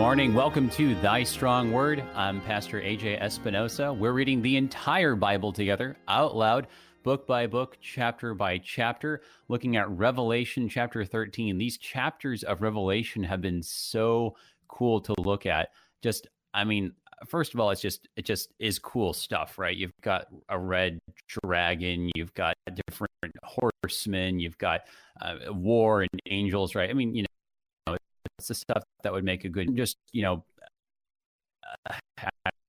Morning. Welcome to Thy Strong Word. I'm Pastor AJ Espinosa. We're reading the entire Bible together out loud, book by book, chapter by chapter, looking at Revelation chapter 13. These chapters of Revelation have been so cool to look at. Just, I mean, first of all, it's just it just is cool stuff, right? You've got a red dragon, you've got different horsemen, you've got uh, war and angels, right? I mean, you it's the stuff that would make a good, just you know, uh,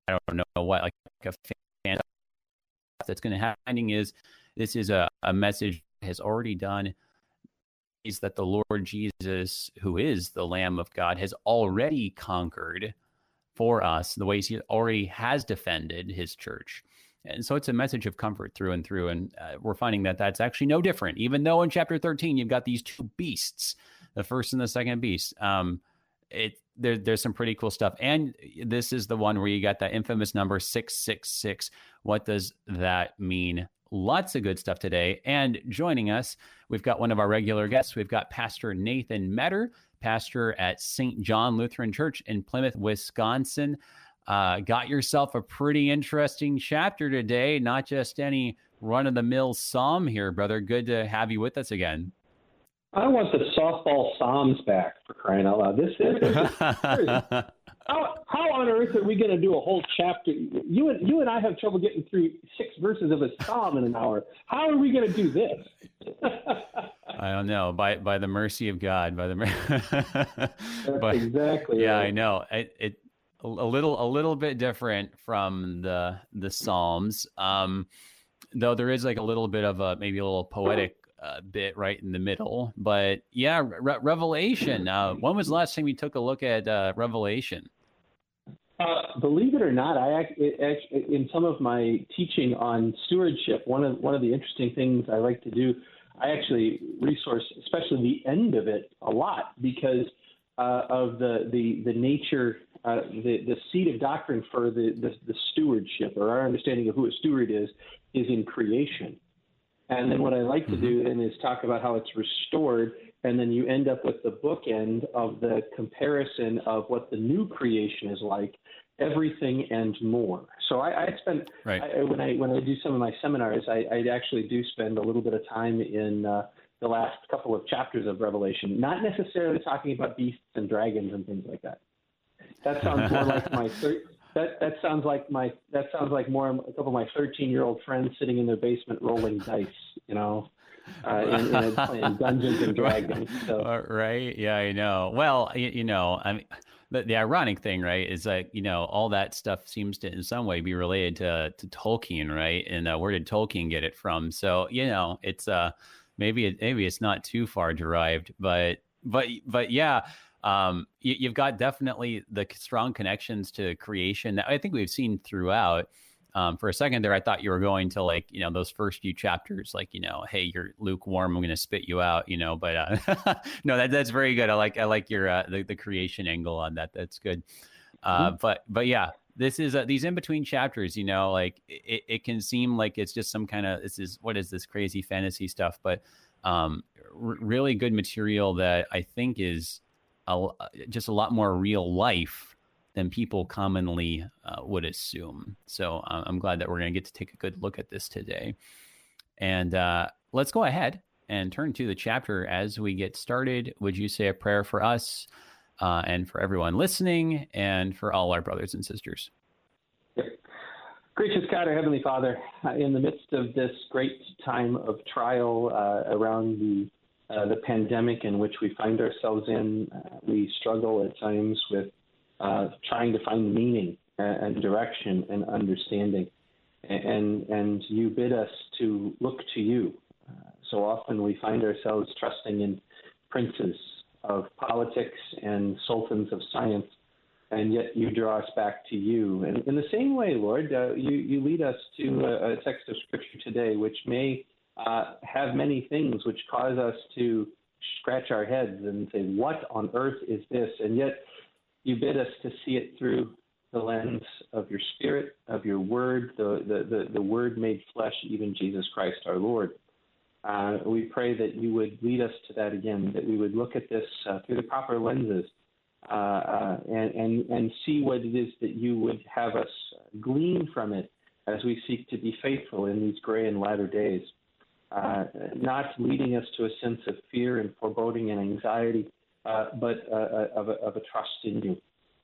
I don't know what like a fan that's going to happen is this is a, a message has already done is that the Lord Jesus, who is the Lamb of God, has already conquered for us the ways he already has defended his church. And so it's a message of comfort through and through. And uh, we're finding that that's actually no different, even though in chapter 13, you've got these two beasts, the first and the second beast. Um, it there, there's some pretty cool stuff. And this is the one where you got that infamous number 666. What does that mean? Lots of good stuff today. And joining us, we've got one of our regular guests. We've got Pastor Nathan Metter, pastor at St. John Lutheran Church in Plymouth, Wisconsin. Uh, got yourself a pretty interesting chapter today, not just any run of the mill psalm here, brother. Good to have you with us again. I want the softball psalms back for crying out loud. This is, how, how on earth are we going to do a whole chapter? You and you and I have trouble getting through six verses of a psalm in an hour. How are we going to do this? I don't know. By by the mercy of God, by the but, exactly. Yeah, right. I know. It, it a little a little bit different from the the Psalms. Um, though there is like a little bit of a maybe a little poetic uh, bit right in the middle. But yeah, Re- Revelation. Uh, when was the last time you took a look at uh, Revelation? Uh, believe it or not, I actually, in some of my teaching on stewardship, one of one of the interesting things I like to do I actually resource, especially the end of it, a lot because uh, of the the the nature, uh, the the seed of doctrine for the, the the stewardship or our understanding of who a steward is is in creation. And then what I like to do mm-hmm. then is talk about how it's restored, and then you end up with the bookend of the comparison of what the new creation is like everything and more. So I, I spend right. I, when I when I do some of my seminars, I, I actually do spend a little bit of time in uh, the last couple of chapters of Revelation, not necessarily talking about beasts and dragons and things like that. That sounds more like my thir- that that sounds like my that sounds like more a couple of my 13 year old friends sitting in their basement rolling dice, you know. Uh, in, in playing Dungeons and Dragons. So. Right? Yeah, I know. Well, you, you know, I mean, the, the ironic thing, right, is like you know all that stuff seems to in some way be related to to Tolkien, right? And uh, where did Tolkien get it from? So you know, it's uh maybe it, maybe it's not too far derived, but but but yeah. Um, you, have got definitely the strong connections to creation that I think we've seen throughout um, for a second there, I thought you were going to like, you know, those first few chapters, like, you know, hey, you're lukewarm, I'm going to spit you out, you know. But uh, no, that that's very good. I like I like your uh, the the creation angle on that. That's good. Uh, mm-hmm. But but yeah, this is uh, these in between chapters. You know, like it, it can seem like it's just some kind of this is what is this crazy fantasy stuff, but um, r- really good material that I think is a, just a lot more real life than people commonly uh, would assume. So uh, I'm glad that we're going to get to take a good look at this today. And uh, let's go ahead and turn to the chapter as we get started. Would you say a prayer for us uh, and for everyone listening and for all our brothers and sisters? Gracious God, our Heavenly Father, uh, in the midst of this great time of trial uh, around the uh, the pandemic in which we find ourselves in, uh, we struggle at times with uh, trying to find meaning and direction and understanding. And, and you bid us to look to you. Uh, so often we find ourselves trusting in princes of politics and sultans of science, and yet you draw us back to you. And in the same way, Lord, uh, you, you lead us to a, a, text of Scripture today which may uh, have many things which cause us to scratch our heads and say, What on earth is this? And yet you bid us to see it through the lens of your spirit, of your word, the, the, the, the word made flesh, even Jesus Christ our Lord. Uh, we pray that you would lead us to that again, that we would look at this uh, through the proper lenses, uh, uh, and, and, and see what it is that you would have us glean from it as we seek to be faithful in these gray and latter days. Uh, not leading us to a sense of fear and foreboding and anxiety, uh, but uh, of, a, of, a, trust in you,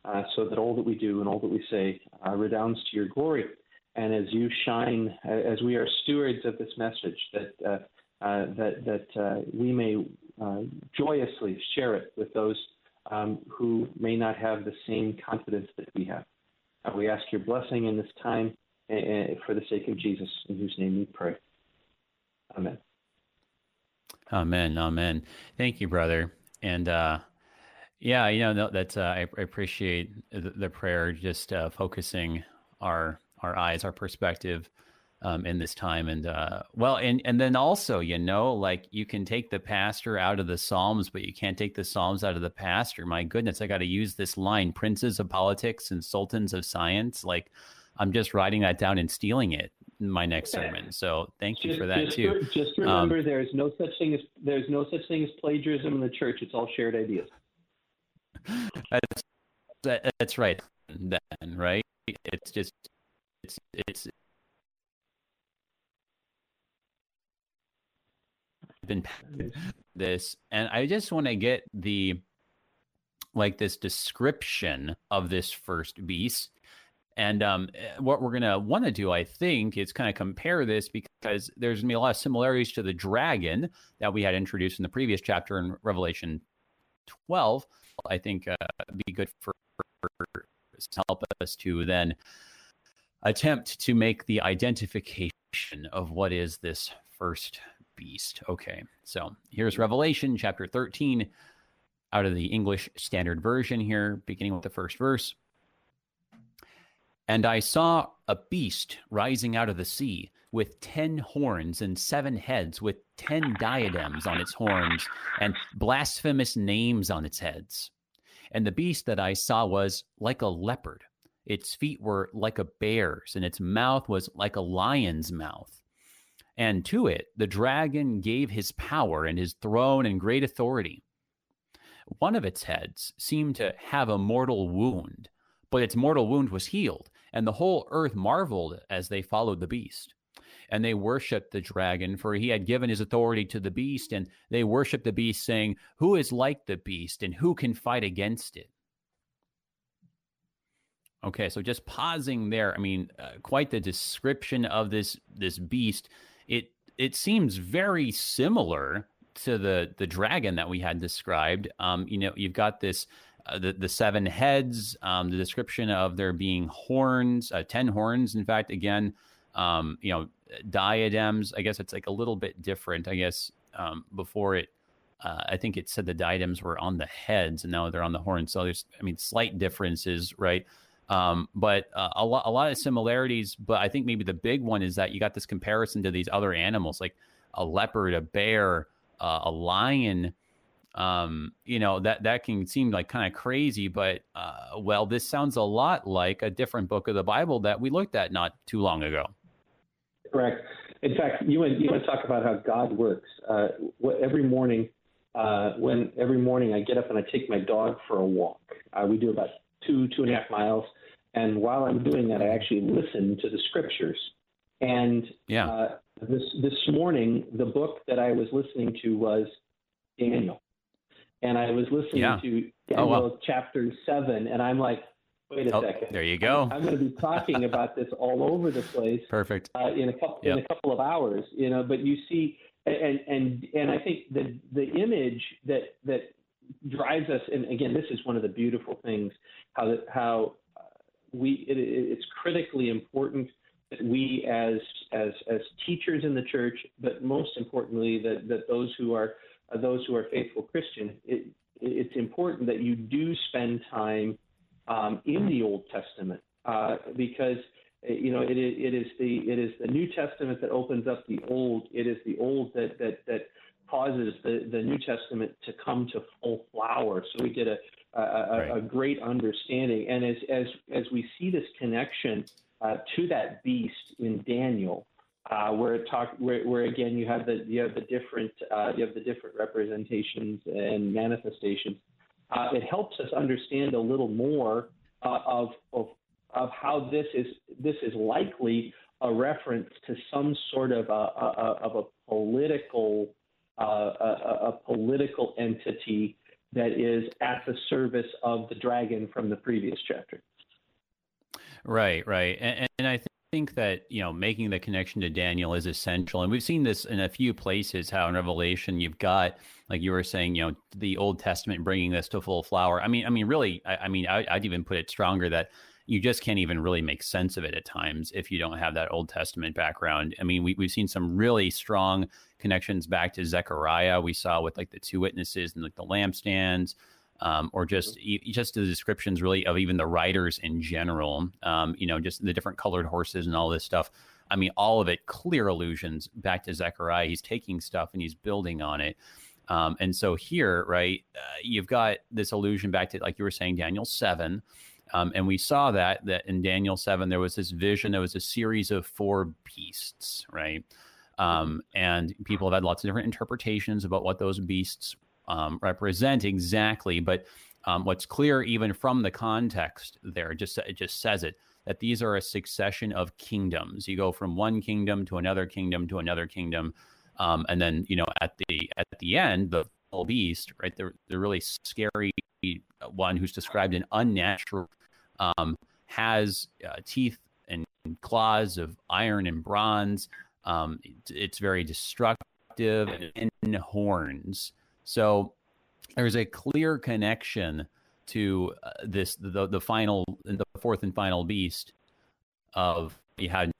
uh, so that all that we do and all that we say redounds to your glory. And as you shine, as we are stewards of this message, that that that we may joyously share it with those um, who may not have the same confidence that we have. Uh, we ask your blessing in this time uh, for the sake of Jesus, in whose name we pray. Amen. Amen. Amen. Thank you, brother. And uh, yeah, you know that's uh, I, appreciate the, the, prayer, just uh, focusing our our eyes, our perspective um, in this time. And uh, well, and and then also, you know, like you can take the pastor out of the Psalms, but you can't take the Psalms out of the pastor. My goodness, I got to use this line: "Princes of politics and sultans of science." Like, I'm just writing that down and stealing it my next sermon. So thank you just, for that just too. just um, remember, um, there's no such thing as there's no such thing as plagiarism in the church. It's all shared ideas. That's that, that's right. Then right, it's just it's it's been this, and I just want to get the like this description of this first beast. And um, what we're gonna want to do, I think, is kind of compare this because there's gonna be a lot of similarities to the dragon that we had introduced in the previous chapter in Revelation 12. I think uh, be good for, for help us to then attempt to make the identification of what is this first beast. Okay, so here's Revelation chapter 13 out of the English Standard Version here, beginning with the first verse. And I saw a beast rising out of the sea with ten horns and seven heads, with ten diadems on its horns and blasphemous names on its heads. And the beast that I saw was like a leopard. Its feet were like a bear's, and its mouth was like a lion's mouth. And to it, the dragon gave his power and his throne and great authority. One of its heads seemed to have a mortal wound, but its mortal wound was healed, and the whole earth marveled as they followed the beast. And they worshiped the dragon, for he had given his authority to the beast, and they worshiped the beast, saying, Who is like the beast, and who can fight against it? Okay, so just pausing there, I mean, uh, quite the description of this this beast it it seems very similar to the the dragon that we had described. Um, you know, you've got this the the seven heads, um, the description of there being horns, uh, ten horns. In fact, again, um, you know, diadems. I guess it's like a little bit different. I guess um, before it. Uh, I think it said the diadems were on the heads, and now they're on the horns. So there's, I mean, slight differences, right? Um, but uh, a, lot, a lot of similarities. But I think maybe the big one is that you got this comparison to these other animals, like a leopard, a bear, uh, a lion. Um, you know that that can seem like kind of crazy, but uh, well, this sounds a lot like a different book of the Bible that we looked at not too long ago. Correct. In fact, you want you want to talk about how God works. Uh, every morning, uh, when every morning I get up and I take my dog for a walk. Uh, we do about two, two and a half miles. And while I'm doing that, I actually listen to the scriptures. And yeah. Uh, this this morning, the book that I was listening to was Daniel, and I was listening yeah. to Daniel oh, well. chapter seven, and I'm like, wait a oh, second, there you go. I'm, going to be talking about this all over the place. Perfect. Uh, in a couple yep. in a couple of hours, you know. But you see, and and and I think the the image that that drives us, and again, this is one of the beautiful things how that how uh, we it, it's critically important that we as as as teachers in the church, but most importantly that that those who are uh, those who are faithful Christians, it, it's important that you do spend time um, in the Old Testament uh, because you know it, it is the it is the New Testament that opens up the Old. It is the Old that that that causes the, the New Testament to come to full flower. So we get a, a, right. a great understanding. And as, as, as we see this connection uh, to that beast in Daniel, uh, where it talk, where, where again you have the you have the different uh, you have the different representations and manifestations. uh, it helps us understand a little more uh, of, of of how this is this is likely a reference to some sort of a, a of a political uh, a, a, political entity that is at the service of the dragon from the previous chapter. Right, right, and, and I think that you know making the connection to Daniel is essential, and we've seen this in a few places. How in Revelation you've got, like you were saying, you know, the Old Testament bringing this to full flower. I mean, I mean, really, I, I mean, I, I'd even put it stronger that you just can't even really make sense of it at times if you don't have that Old Testament background. I mean, we, we've seen some really strong connections back to Zechariah. We saw with like the two witnesses and like the lampstands, um, or just mm-hmm. just the descriptions really of even the riders in general. Um, you know, just the different colored horses and all this stuff. I mean, all of it clear allusions back to Zechariah. He's taking stuff and he's building on it. Um, and so here, right, uh, you've got this allusion back to, like you were saying, Daniel 7, um, and we saw that that in Daniel seven there was this vision. There was a series of four beasts, right? Um, and people have had lots of different interpretations about what those beasts um, represent exactly. But um, what's clear, even from the context there, just it just says it that these are a succession of kingdoms. You go from one kingdom to another kingdom to another kingdom, um, and then you know at the at the end the beast, right? The the really scary one who's described an unnatural um, has uh, teeth and claws of iron and bronze. Um, it, it's very destructive and horns. So there's a clear connection to uh, this the the final the fourth and final beast of you had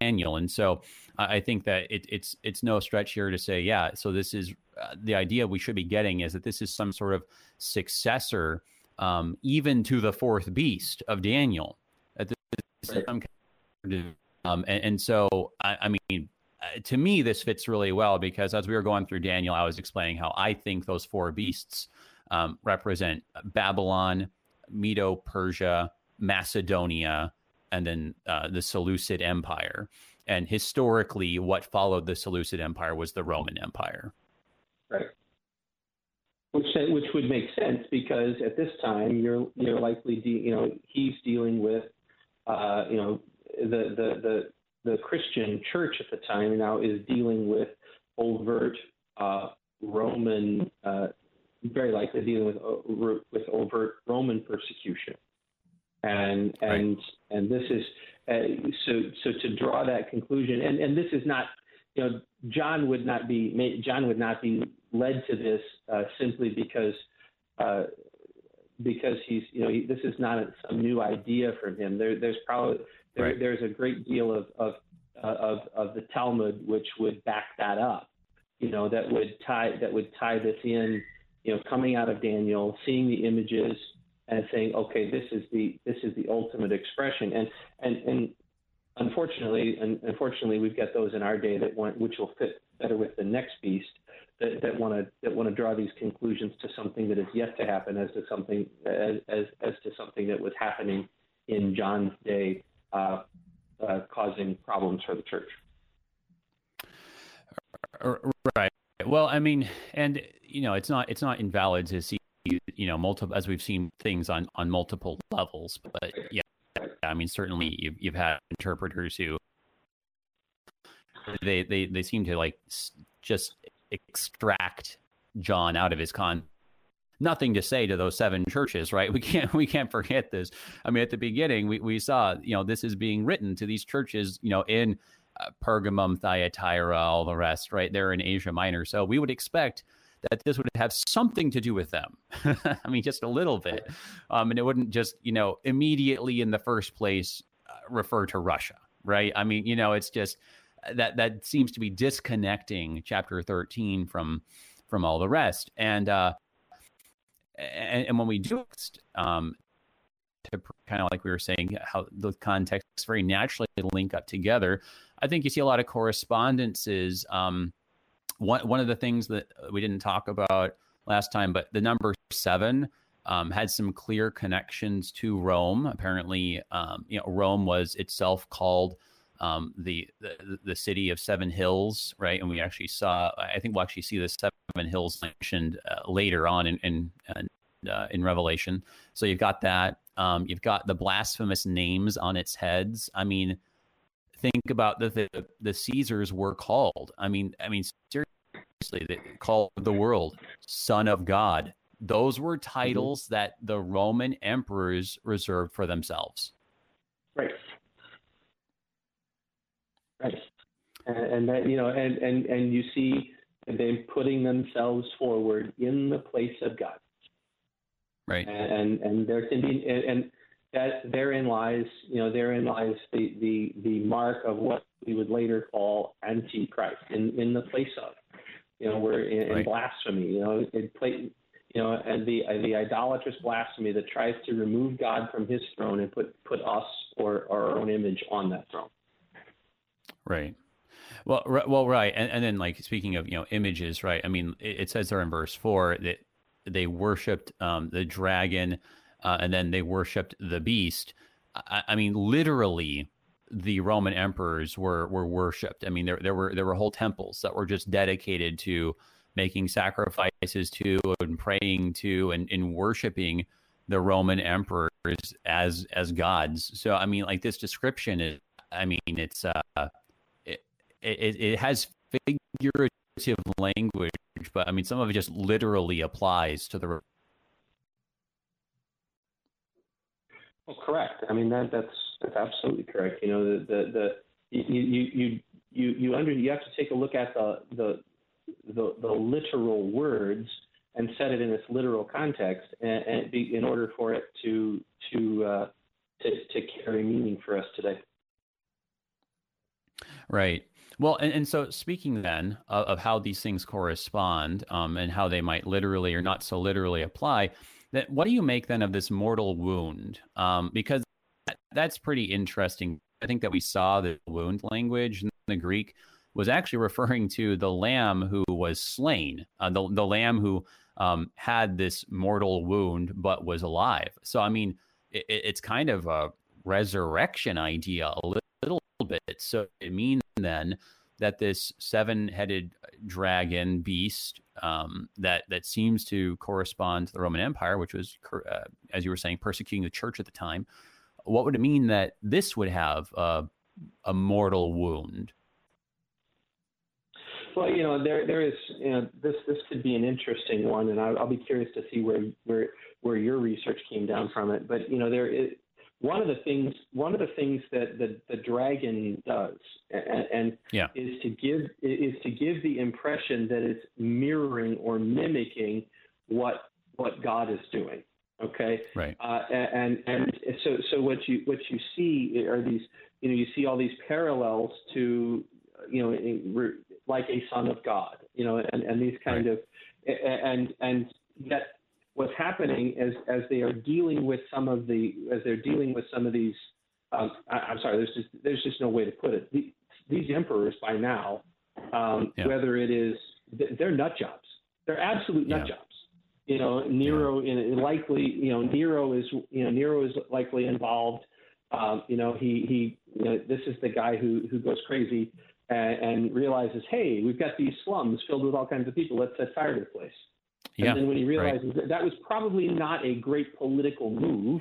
Daniel, and so I think that it, it's it's no stretch here to say, yeah. So this is uh, the idea we should be getting is that this is some sort of successor um, even to the fourth beast of Daniel. At this, right. um, and, and, so, I, I mean, to me, this fits really well because as we were going through Daniel, I was explaining how I think those four beasts um, represent Babylon, Medo Persia, Macedonia, and then uh, the Seleucid Empire. And historically, what followed the Seleucid Empire was the Roman Empire. Right which which would make sense because at this time you're you're likely de- you know he's dealing with uh, you know the, the the the Christian church at the time now is dealing with overt uh, Roman uh, very likely dealing with uh, with overt Roman persecution and and right. and this is uh, so so to draw that conclusion and and this is not you know John would not be John would not be led to this uh, simply because uh, because he's you know he, this is not a, some new idea from him. There, there's probably there, right. there's a great deal of of, uh, of of the Talmud which would back that up. You know that would tie that would tie this in. You know, coming out of Daniel, seeing the images and saying, okay, this is the this is the ultimate expression. And and and unfortunately, and unfortunately, we've got those in our day that want which will fit better with the next beast that, that want to that want to draw these conclusions to something that is yet to happen as to something as as, as to something that was happening in John's day, uh, uh, causing problems for the church. Right. Well, I mean, and you know, it's not it's not invalid to see you know multiple as we've seen things on on multiple levels, but yeah, I mean, certainly you've you've had interpreters who they they they seem to like just extract John out of his con. Nothing to say to those seven churches, right? We can't we can't forget this. I mean, at the beginning, we, we saw you know this is being written to these churches, you know, in uh, Pergamum, Thyatira, all the rest, right They're in Asia Minor. So we would expect that this would have something to do with them. I mean, just a little bit, um, and it wouldn't just you know immediately in the first place uh, refer to Russia, right? I mean, you know, it's just that that seems to be disconnecting chapter 13 from from all the rest and uh and, and when we do um to kind of like we were saying how the contexts very naturally link up together i think you see a lot of correspondences um one one of the things that we didn't talk about last time but the number seven um, had some clear connections to Rome. Apparently, um, you know, Rome was itself called um, the, the, the city of Seven Hills, right? And we actually saw, I think we'll actually see the Seven Hills mentioned uh, later on in, in uh, uh, in Revelation. So you've got that. Um, you've got the blasphemous names on its heads. I mean, think about the the, the Caesars were called. I mean, I mean seriously, they called the world Son of God. Those were mm-hmm. titles mm-hmm. that the Roman emperors reserved for themselves. Right. Right. And, and that you know, and and and you see them putting themselves forward in the place of God. Right. And and there can be and, and that therein lies you know therein lies the the the mark of what we would later call antichrist in in the place of you know we're in, right. in blasphemy you know in play, you know and the the idolatrous blasphemy that tries to remove God from His throne and put put us or our own image on that throne. Right. Well, well, right, and, and then like speaking of you know images, right? I mean, it, it says there in verse four that they worshipped um, the dragon, uh, and then they worshipped the beast. I, I, mean, literally, the Roman emperors were were worshipped. I mean, there there were there were whole temples that were just dedicated to making sacrifices to and praying to and, and worshiping the Roman emperors as as gods. So I mean, like this description is, I mean, it's uh, it, it has figurative language, but I mean, some of it just literally applies to the. Well, correct. I mean that that's that's absolutely correct. You know, the the, the you you you you under you have to take a look at the the the, the literal words and set it in its literal context, and, and be, in order for it to to uh, to to carry meaning for us today. Right. Well, and, and so speaking then of, of how these things correspond um, and how they might literally or not so literally apply, that what do you make then of this mortal wound? Um, because that, that's pretty interesting. I think that we saw the wound language in the Greek was actually referring to the lamb who was slain, uh, the, the lamb who um, had this mortal wound but was alive. So, I mean, it, it's kind of a resurrection idea a little bit. So it means then that this seven-headed dragon beast um, that that seems to correspond to the Roman Empire, which was, uh, as you were saying, persecuting the church at the time. What would it mean that this would have a mortal wound? Well, you know, there there is you know this this could be an interesting one, and I'll, I'll be curious to see where where where your research came down from it. But you know, there is one of the things one of the things that the, the dragon does and, and yeah. is to give is to give the impression that it's mirroring or mimicking what what God is doing. Okay. Right. Uh, and and so so what you what you see are these you know you see all these parallels to you know like a son of God you know and and these kind right. of and and yet what's happening as as they are dealing with some of the as they're dealing with some of these. Um, I, am sorry. There's just there's just no way to put it. The, these emperors by now, um, yeah. whether it is they're nut jobs. They're absolute nut yeah. jobs. You know, Nero yeah. in, likely. You know, Nero is you know Nero is likely involved. Um, you know, he he. You know, this is the guy who who goes crazy and, and realizes, hey, we've got these slums filled with all kinds of people. Let's set fire to the place. Yeah, and then when he realizes right. that that was probably not a great political move,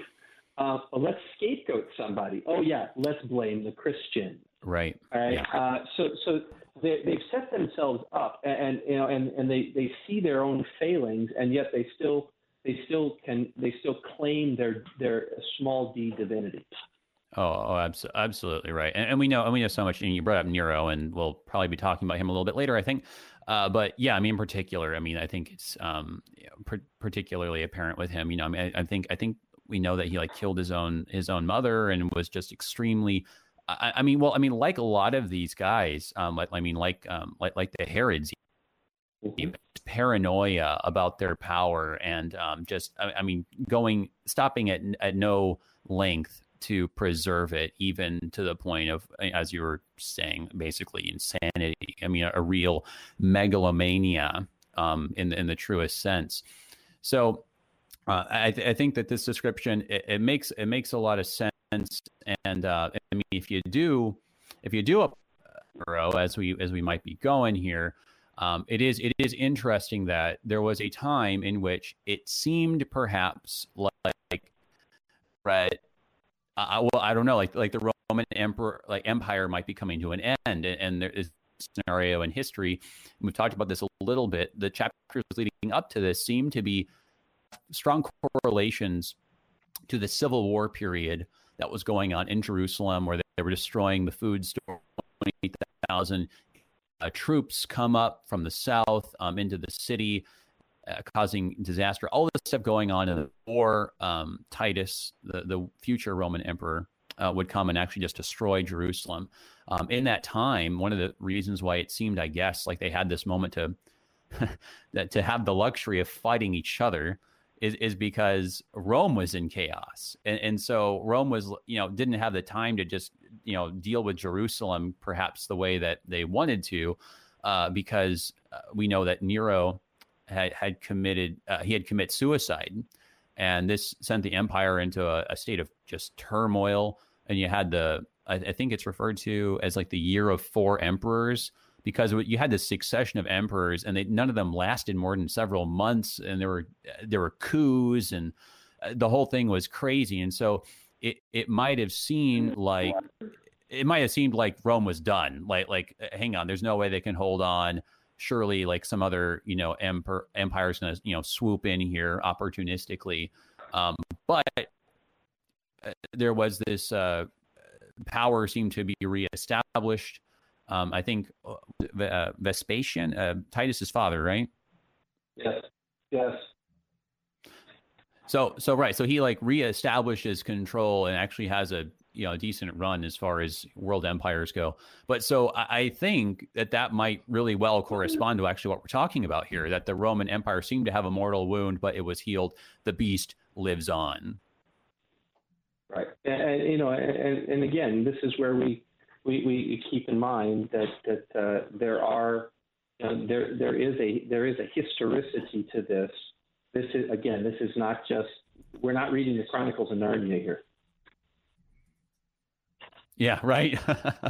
uh, let's scapegoat somebody. Oh yeah, let's blame the Christian. Right. All right. Yeah. Uh, so so they, they've set themselves up, and, and you know, and, and they, they see their own failings, and yet they still they still can they still claim their their small d divinity. Oh, oh abso- absolutely right. And, and, we know, and we know so much. And you brought up Nero, and we'll probably be talking about him a little bit later, I think. Uh, but yeah, I mean, in particular, I mean, I think it's um, you know, particularly apparent with him. You know, I mean, I, I, think I think we know that he like killed his own his own mother and was just extremely. I, I mean, well, I mean, like a lot of these guys, um, like, I mean, like um, like like the Herods, mm-hmm. paranoia about their power and um, just, I, I mean, going stopping at at no length to preserve it, even to the point of, as you were saying, basically insanity. I mean, a, real megalomania um, in in the truest sense. So, uh, I, th- I, think that this description it, it, makes it makes a lot of sense. And uh, I mean, if you do, if you do a row as we as we might be going here, um, it is it is interesting that there was a time in which it seemed perhaps like, like right, well, I don't know, like like the Roman emperor like empire might be coming to an end, and, and there is scenario in history. We've talked about this a little bit. The chapters leading up to this seem to be strong correlations to the civil war period that was going on in Jerusalem, where they were destroying the food store. 20,000 uh, troops come up from the south um, into the city, uh, causing disaster. All this stuff going on in the war. Um, Titus, the, the future Roman emperor, uh, would come and actually just destroy Jerusalem. Um, in that time, one of the reasons why it seemed, I guess, like they had this moment to that to have the luxury of fighting each other is is because Rome was in chaos, and, and so Rome was you know didn't have the time to just you know deal with Jerusalem perhaps the way that they wanted to, uh, because uh, we know that Nero had had committed uh, he had committed suicide, and this sent the empire into a, a state of just turmoil. And you had the I, I think it's referred to as like the year of four emperors because you had this succession of emperors, and they, none of them lasted more than several months, and there were there were coups, and uh, the whole thing was crazy. And so it it might have seemed like it might have seemed like Rome was done. Like like uh, hang on, there's no way they can hold on. Surely, like some other you know empire empire's going to you know swoop in here opportunistically. Um, but uh, there was this uh, power seemed to be reestablished um, I think uh, uh, Vespasian, uh, Titus's father, right? Yes. Yes. So so right. So he like reestablishes control and actually has a you know a decent run as far as world empires go. But so I, I think that that might really well correspond to actually what we're talking about here. That the Roman Empire seemed to have a mortal wound, but it was healed. The beast lives on. Right, and, and you know, and, and again, this is where we we, we keep in mind that that uh, there are you know, there there is a there is a historicity to this. This is again, this is not just we're not reading the Chronicles of Narnia here. Yeah, right.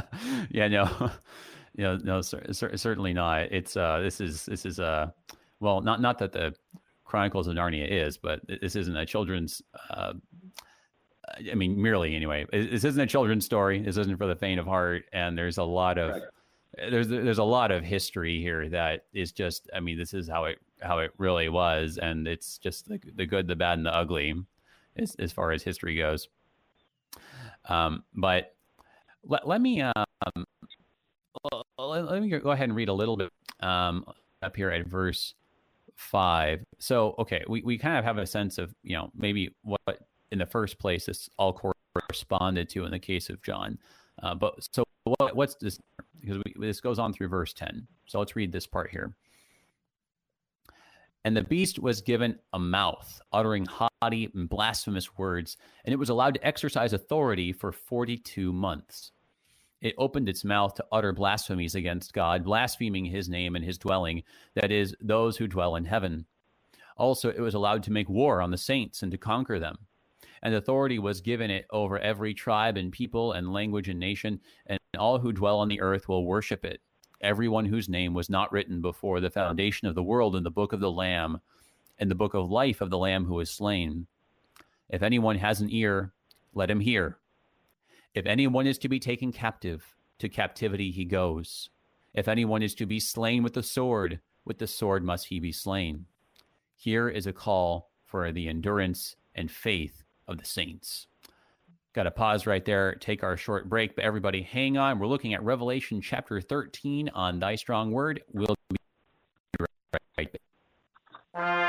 yeah, no, you know, no, certainly not. It's uh, this is this is uh, well, not not that the Chronicles of Narnia is, but this isn't a children's uh, I mean, merely anyway. This isn't a children's story. This isn't for the faint of heart, and there's a lot of right. there's there's a lot of history here that is just. I mean, this is how it how it really was, and it's just the the good, the bad, and the ugly, as as far as history goes. Um, but let let me um let, let me go ahead and read a little bit um up here at verse five. So okay, we we kind of have a sense of you know maybe what in the first place this all corresponded to in the case of John. Uh, but so what, what's this? Because we, this goes on through verse 10. So let's read this part here. And the beast was given a mouth, uttering haughty and blasphemous words, and it was allowed to exercise authority for 42 months. It opened its mouth to utter blasphemies against God, blaspheming his name and his dwelling, that is, those who dwell in heaven. Also, it was allowed to make war on the saints and to conquer them and authority was given it over every tribe and people and language and nation, and all who dwell on the earth will worship it. Everyone whose name was not written before the foundation of the world in the book of the Lamb, in the book of life of the Lamb who was slain. If anyone has an ear, let him hear. If anyone is to be taken captive, to captivity he goes. If anyone is to be slain with the sword, with the sword must he be slain. Here is a call for the endurance and faith of the saints. Got to pause right there, take our short break, but everybody hang on. We're looking at Revelation chapter 13 on Thy Strong Word. We'll be right back.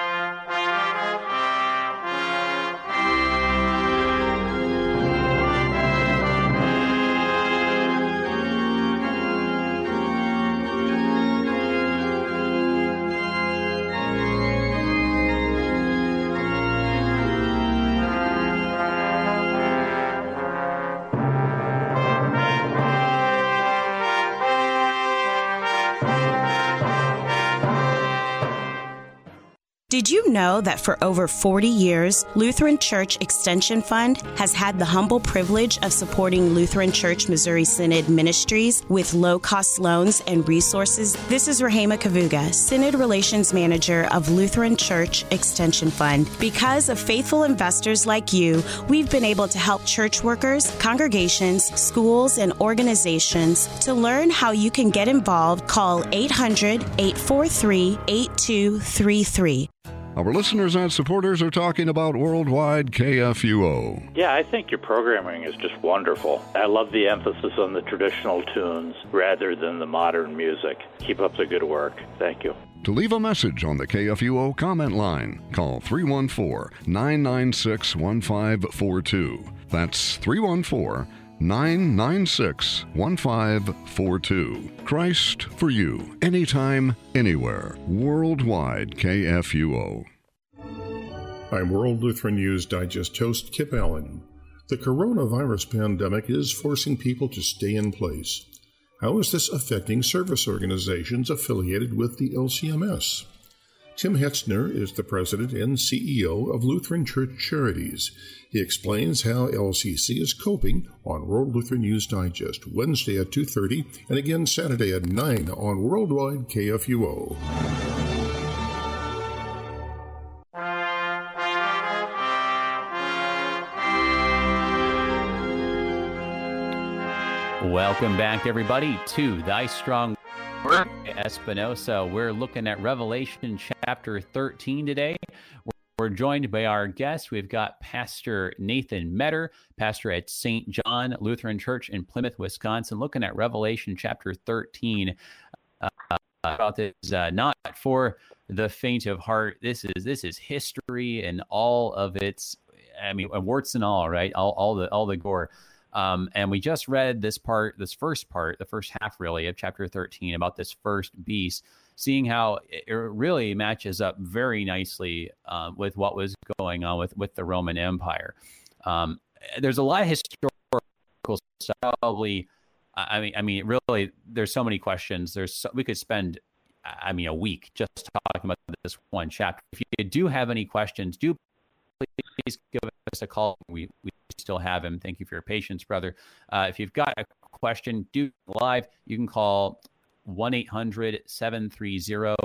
Did you know that for over 40 years, Lutheran Church Extension Fund has had the humble privilege of supporting Lutheran Church Missouri Synod ministries with low cost loans and resources? This is Rahema Kavuga, Synod Relations Manager of Lutheran Church Extension Fund. Because of faithful investors like you, we've been able to help church workers, congregations, schools, and organizations to learn how you can get involved. Call 800 843 8233. Our listeners and supporters are talking about Worldwide KFUO. Yeah, I think your programming is just wonderful. I love the emphasis on the traditional tunes rather than the modern music. Keep up the good work. Thank you. To leave a message on the KFUO comment line, call 314 996 1542. That's 314 996 1542. Christ for you, anytime, anywhere. Worldwide KFUO. I'm World Lutheran News Digest host Kip Allen. The coronavirus pandemic is forcing people to stay in place. How is this affecting service organizations affiliated with the LCMS? Tim Hetzner is the president and CEO of Lutheran Church Charities. He explains how LCC is coping on World Lutheran News Digest Wednesday at 2:30 and again Saturday at 9 on Worldwide KFUO. Welcome back, everybody, to Thy Strong Espinosa. We're looking at Revelation chapter 13 today. We're joined by our guest. We've got Pastor Nathan Metter, pastor at St. John Lutheran Church in Plymouth, Wisconsin, looking at Revelation chapter 13. Uh, about this, uh, not for the faint of heart. This is this is history and all of its, I mean, warts and all, right? All, all the all the gore. Um, and we just read this part, this first part, the first half really of chapter 13 about this first beast seeing how it really matches up very nicely uh, with what was going on with, with the Roman Empire. Um, there's a lot of historical stuff. Probably, I mean, I mean, really, there's so many questions. There's so, we could spend, I mean, a week just talking about this one chapter. If you do have any questions, do please give us a call. We we still have him. Thank you for your patience, brother. Uh, if you've got a question, do live. You can call 1 800 730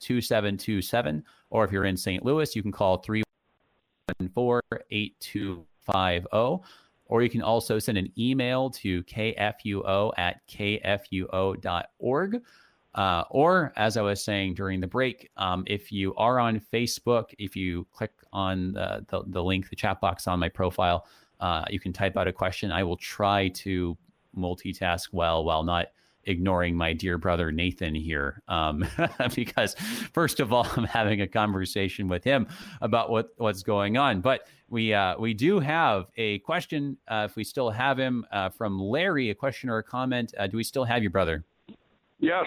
2727. Or if you're in St. Louis, you can call 314 8250. Or you can also send an email to kfuo at kfuo.org. Uh, or, as I was saying during the break, um, if you are on Facebook, if you click on the, the, the link, the chat box on my profile, uh, you can type out a question. I will try to multitask well while not ignoring my dear brother Nathan here, um, because first of all, I'm having a conversation with him about what what's going on. But we uh, we do have a question, uh, if we still have him, uh, from Larry. A question or a comment? Uh, do we still have you, brother? Yes.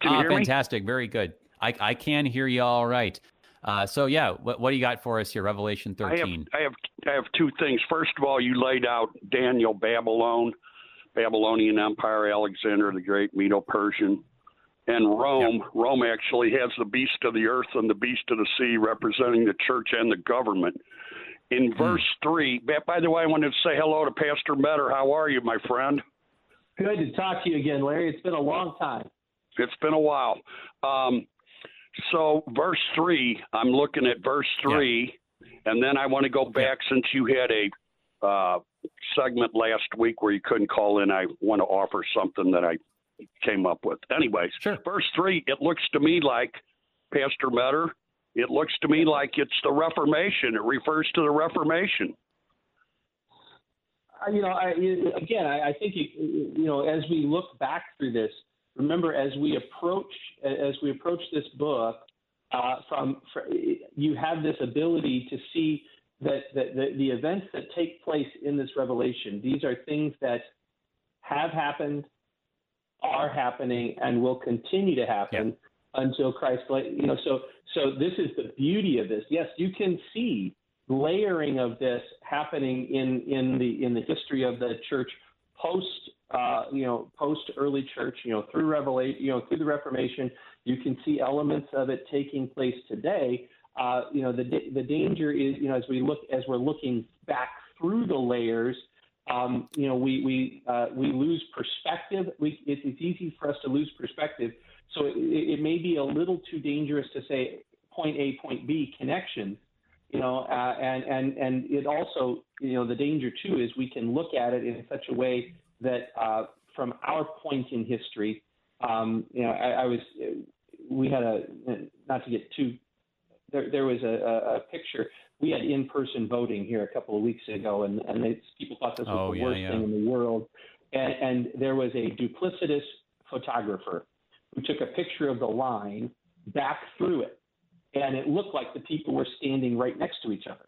Can you ah, hear fantastic. Me? Very good. I, I can hear you all right. Uh, so yeah, what, what do you got for us here? Revelation 13. I have, I have I have two things. First of all, you laid out Daniel Babylon Babylonian Empire, Alexander the Great, Medo Persian, and Rome. Yep. Rome actually has the beast of the earth and the beast of the sea representing the church and the government. In hmm. verse 3, by the way, I wanted to say hello to Pastor Metter. How are you, my friend? Good to talk to you again, Larry. It's been a long time. It's been a while. Um, so, verse 3, I'm looking at verse 3, yeah. and then I want to go back yeah. since you had a uh, segment last week where you couldn't call in. I want to offer something that I came up with. Anyways, sure. verse three, it looks to me like Pastor Metter. It looks to me like it's the Reformation. It refers to the Reformation. You know, I, again, I, I think you, you know, as we look back through this, remember as we approach as we approach this book, uh, from, from you have this ability to see that, that the, the events that take place in this revelation, these are things that have happened, are happening, and will continue to happen until Christ. You know, so so this is the beauty of this. Yes, you can see layering of this happening in in the in the history of the church post uh, you know post early church you know through revelation you know through the Reformation You can see elements of it taking place today. Uh, you know, the the danger is, you know, as we look as we're looking back through the layers, um, you know, we we uh, we lose perspective. We, it's, it's easy for us to lose perspective. So it, it may be a little too dangerous to say point A, point B connection. You know, uh, and and and it also, you know, the danger too is we can look at it in such a way that uh, from our point in history, um, you know, I, I was we had a not to get too there, there was a, a picture we had in-person voting here a couple of weeks ago, and and they, people thought this was oh, the yeah, worst yeah. thing in the world. And, and there was a duplicitous photographer who took a picture of the line, back through it, and it looked like the people were standing right next to each other.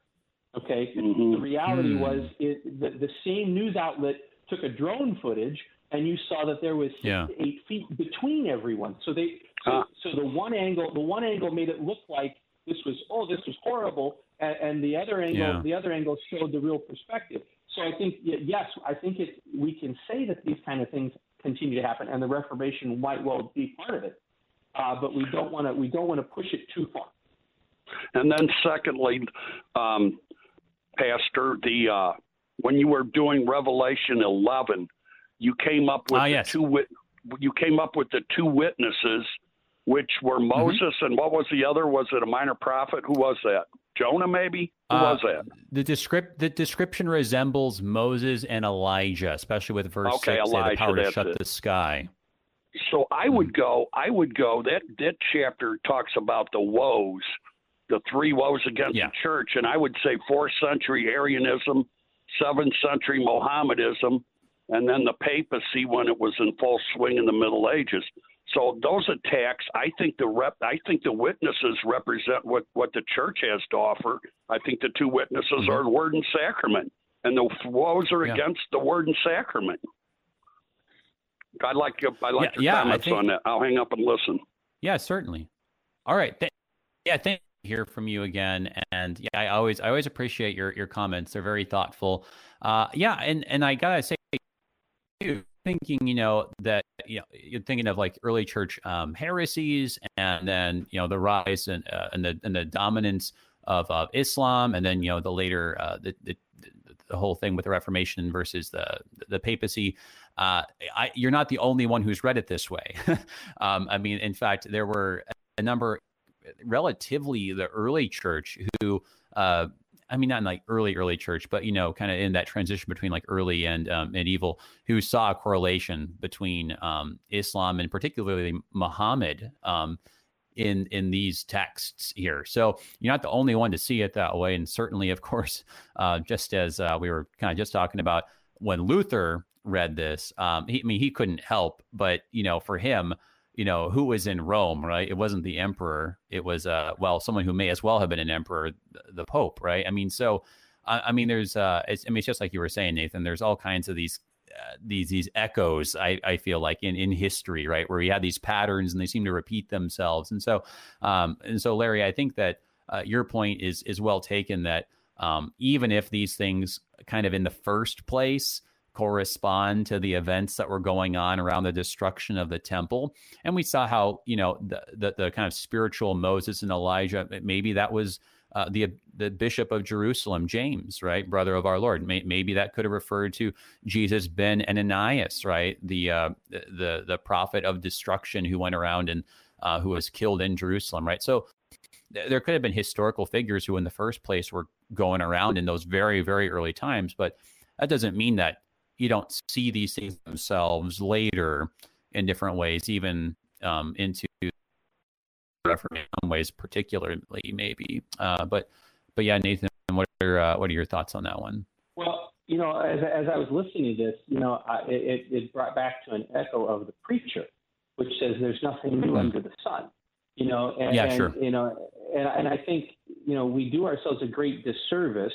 Okay, mm-hmm. the reality mm. was it, the, the same news outlet took a drone footage, and you saw that there was yeah. eight feet between everyone. So they so, ah. so the one angle the one angle made it look like this was oh this was horrible, and, and the other angle yeah. the other angle showed the real perspective. So I think yes, I think it we can say that these kind of things continue to happen, and the Reformation might well be part of it. Uh, but we don't want to we don't want to push it too far. And then secondly, um, Pastor, the uh, when you were doing Revelation 11, you came up with ah, yes. two wit- you came up with the two witnesses, which were mm-hmm. Moses mm-hmm. and what was the other? Was it a minor prophet? Who was that? Jonah, maybe? Who uh, was that? The, descript, the description resembles Moses and Elijah, especially with verse okay, 6, Elijah, the power to shut it. the sky. So I would go, I would go, that, that chapter talks about the woes, the three woes against yeah. the church, and I would say fourth century Arianism, seventh century Mohammedanism, and then the papacy when it was in full swing in the Middle Ages. So those attacks, I think the rep, I think the witnesses represent what what the church has to offer. I think the two witnesses mm-hmm. are the word and sacrament, and the woes are yeah. against the word and sacrament. I like your I like yeah, your yeah, comments think, on that. I'll hang up and listen. Yeah, certainly. All right. Th- yeah, thank you hear from you again. And yeah, I always I always appreciate your your comments. They're very thoughtful. Uh, yeah, and and I gotta say thinking, you know, that you know, you're thinking of like early church um, heresies, and then you know the rise and uh, and the and the dominance of, of Islam, and then you know the later uh, the, the the whole thing with the Reformation versus the the papacy. Uh, I, you're not the only one who's read it this way. um, I mean, in fact, there were a number, relatively the early church, who uh, I mean, not in like early, early church, but you know, kind of in that transition between like early and um, medieval, who saw a correlation between um, Islam and particularly Muhammad um, in in these texts here. So you're not the only one to see it that way, and certainly, of course, uh, just as uh, we were kind of just talking about when Luther read this, um, he, I mean, he couldn't help, but you know, for him you know, who was in Rome, right? It wasn't the emperor. It was, uh, well, someone who may as well have been an emperor, the Pope, right? I mean, so, I, I mean, there's, uh, I mean, it's just like you were saying, Nathan. There's all kinds of these, uh, these, these echoes. I, I feel like in in history, right, where we have these patterns and they seem to repeat themselves. And so, um, and so, Larry, I think that uh, your point is is well taken. That um, even if these things kind of in the first place correspond to the events that were going on around the destruction of the temple. And we saw how, you know, the, the, the kind of spiritual Moses and Elijah, maybe that was uh, the the bishop of Jerusalem, James, right, brother of our Lord. maybe that could have referred to Jesus ben Ananias, right, the uh, the the prophet of destruction who went around and uh, who was killed in Jerusalem, right. So th- there could have been historical figures who, in the first place, were going around in those very very early times, but that doesn't mean that you don't see these things themselves later in different ways, even um, into some ways, particularly maybe. Uh, but but yeah, Nathan, what are uh, what are your thoughts on that one? Well, you know, as as I was listening to this, you know, I, it it brought back to an echo of the preacher, which says there's nothing new mm-hmm. under the sun. You know, and, yeah, sure. And, you know, and, and I think you know we do ourselves a great disservice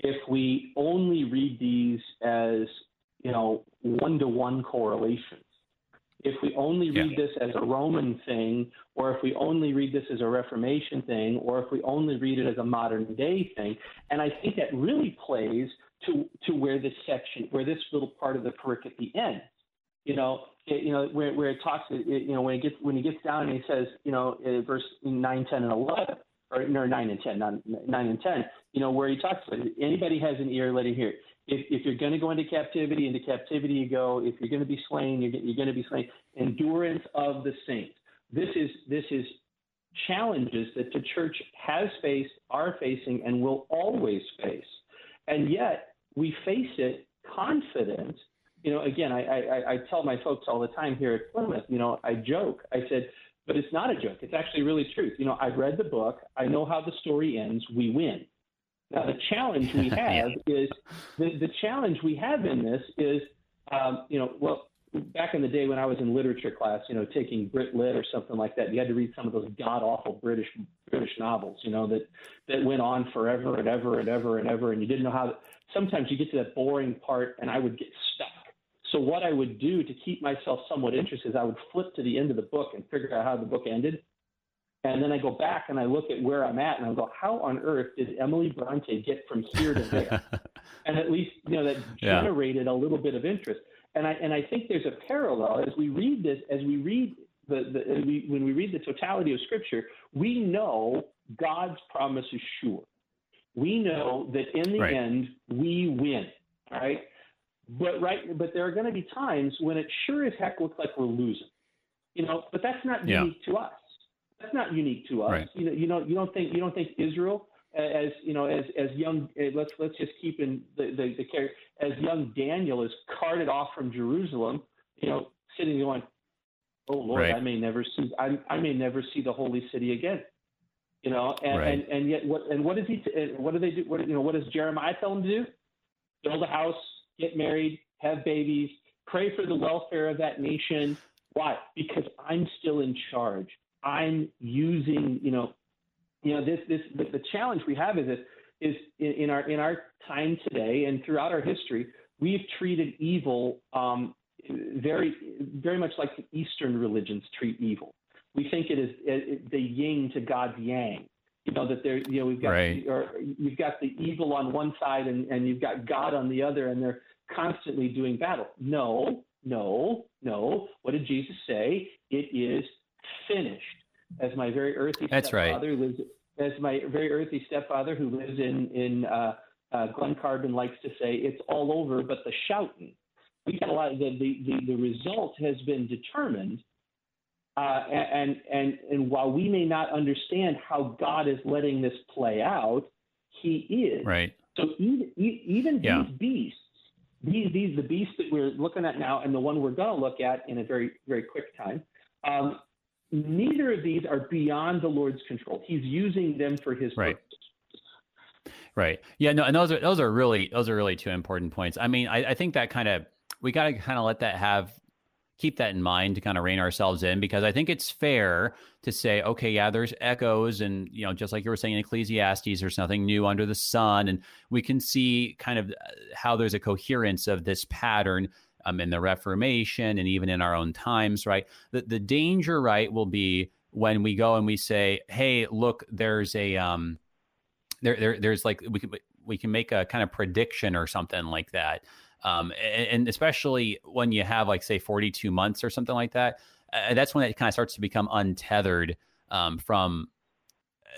if we only read these as you know, one to one correlations. If we only read yeah. this as a Roman thing, or if we only read this as a Reformation thing, or if we only read it as a modern day thing, and I think that really plays to to where this section, where this little part of the pericope ends. You know, it, you know where, where it talks, it, you know, when it gets when he gets down and he says, you know, eh, verse nine, ten, and eleven, or no, nine and ten, nine and ten. You know, where he talks about anybody has an ear, let him hear. If, if you're going to go into captivity, into captivity you go. If you're going to be slain, you're, you're going to be slain. Endurance of the saints. This is this is challenges that the church has faced, are facing, and will always face. And yet we face it confident. You know, again, I, I, I tell my folks all the time here at Plymouth, you know, I joke. I said, but it's not a joke. It's actually really truth. You know, I've read the book. I know how the story ends. We win. Now, the challenge we have is the, the challenge we have in this is, um, you know, well, back in the day when I was in literature class, you know, taking Brit Lit or something like that, you had to read some of those god awful British British novels, you know, that that went on forever and ever and ever and ever, and you didn't know how. To, sometimes you get to that boring part, and I would get stuck. So what I would do to keep myself somewhat interested is I would flip to the end of the book and figure out how the book ended, and then I go back and I look at where I'm at, and I go, how on earth did Emily Bronte get from here to there? and at least you know that generated yeah. a little bit of interest and I and I think there's a parallel as we read this, as we read the, the we, when we read the totality of Scripture, we know God's promise is sure. We know that in the right. end we win. Right, but right, but there are going to be times when it sure as heck looks like we're losing. You know, but that's not yeah. unique to us. That's not unique to us. Right. You know, you know, you don't think you don't think Israel as you know, as as young, eh, let's let's just keep in the the, the character as young Daniel is carted off from Jerusalem, you know, sitting going, "Oh Lord, right. I may never see I, I may never see the holy city again." You know, and, right. and and yet what and what does he what do they do? What you know? What does Jeremiah tell him to do? Build a house, get married, have babies, pray for the welfare of that nation. Why? Because I'm still in charge. I'm using, you know, you know, this this the, the challenge we have is this is in, in, our in our time today and throughout our history, we've treated evil um, very very much like the Eastern religions treat evil. We think it is it, the yin to God's yang. You know that there, you know, we've got right. or you've got the evil on one side and, and you've got God on the other, and they're constantly doing battle. No, no, no. What did Jesus say? It is finished as my very earthy That's stepfather right. lives, as my very earthly stepfather who lives in in uh, uh, Glen Carbon likes to say, it's all over, but the shouting. We got a lot. Of the, the the the result has been determined, uh, and and and while we may not understand how God is letting this play out, He is. Right. So even even yeah. these beasts, these these the beasts that we're looking at now, and the one we're going to look at in a very very quick time. Um, neither of these are beyond the Lord's control. He's using them for his right. purpose. Right. Yeah. No. And those are those are really those are really two important points. I mean, I, I think that kind of we got to kind of let that have keep that in mind to kind of rein ourselves in because I think it's fair to say, okay, yeah, there's echoes, and you know, just like you were saying in Ecclesiastes, there's nothing new under the sun, and we can see kind of how there's a coherence of this pattern um, in the Reformation and even in our own times, right? The, the danger, right, will be when we go and we say, hey, look, there's a, um, there, there, there's like, we can, we can make a kind of prediction or something like that. Um, and, and, especially when you have like, say, 42 months or something like that, uh, that's when it kind of starts to become untethered um, from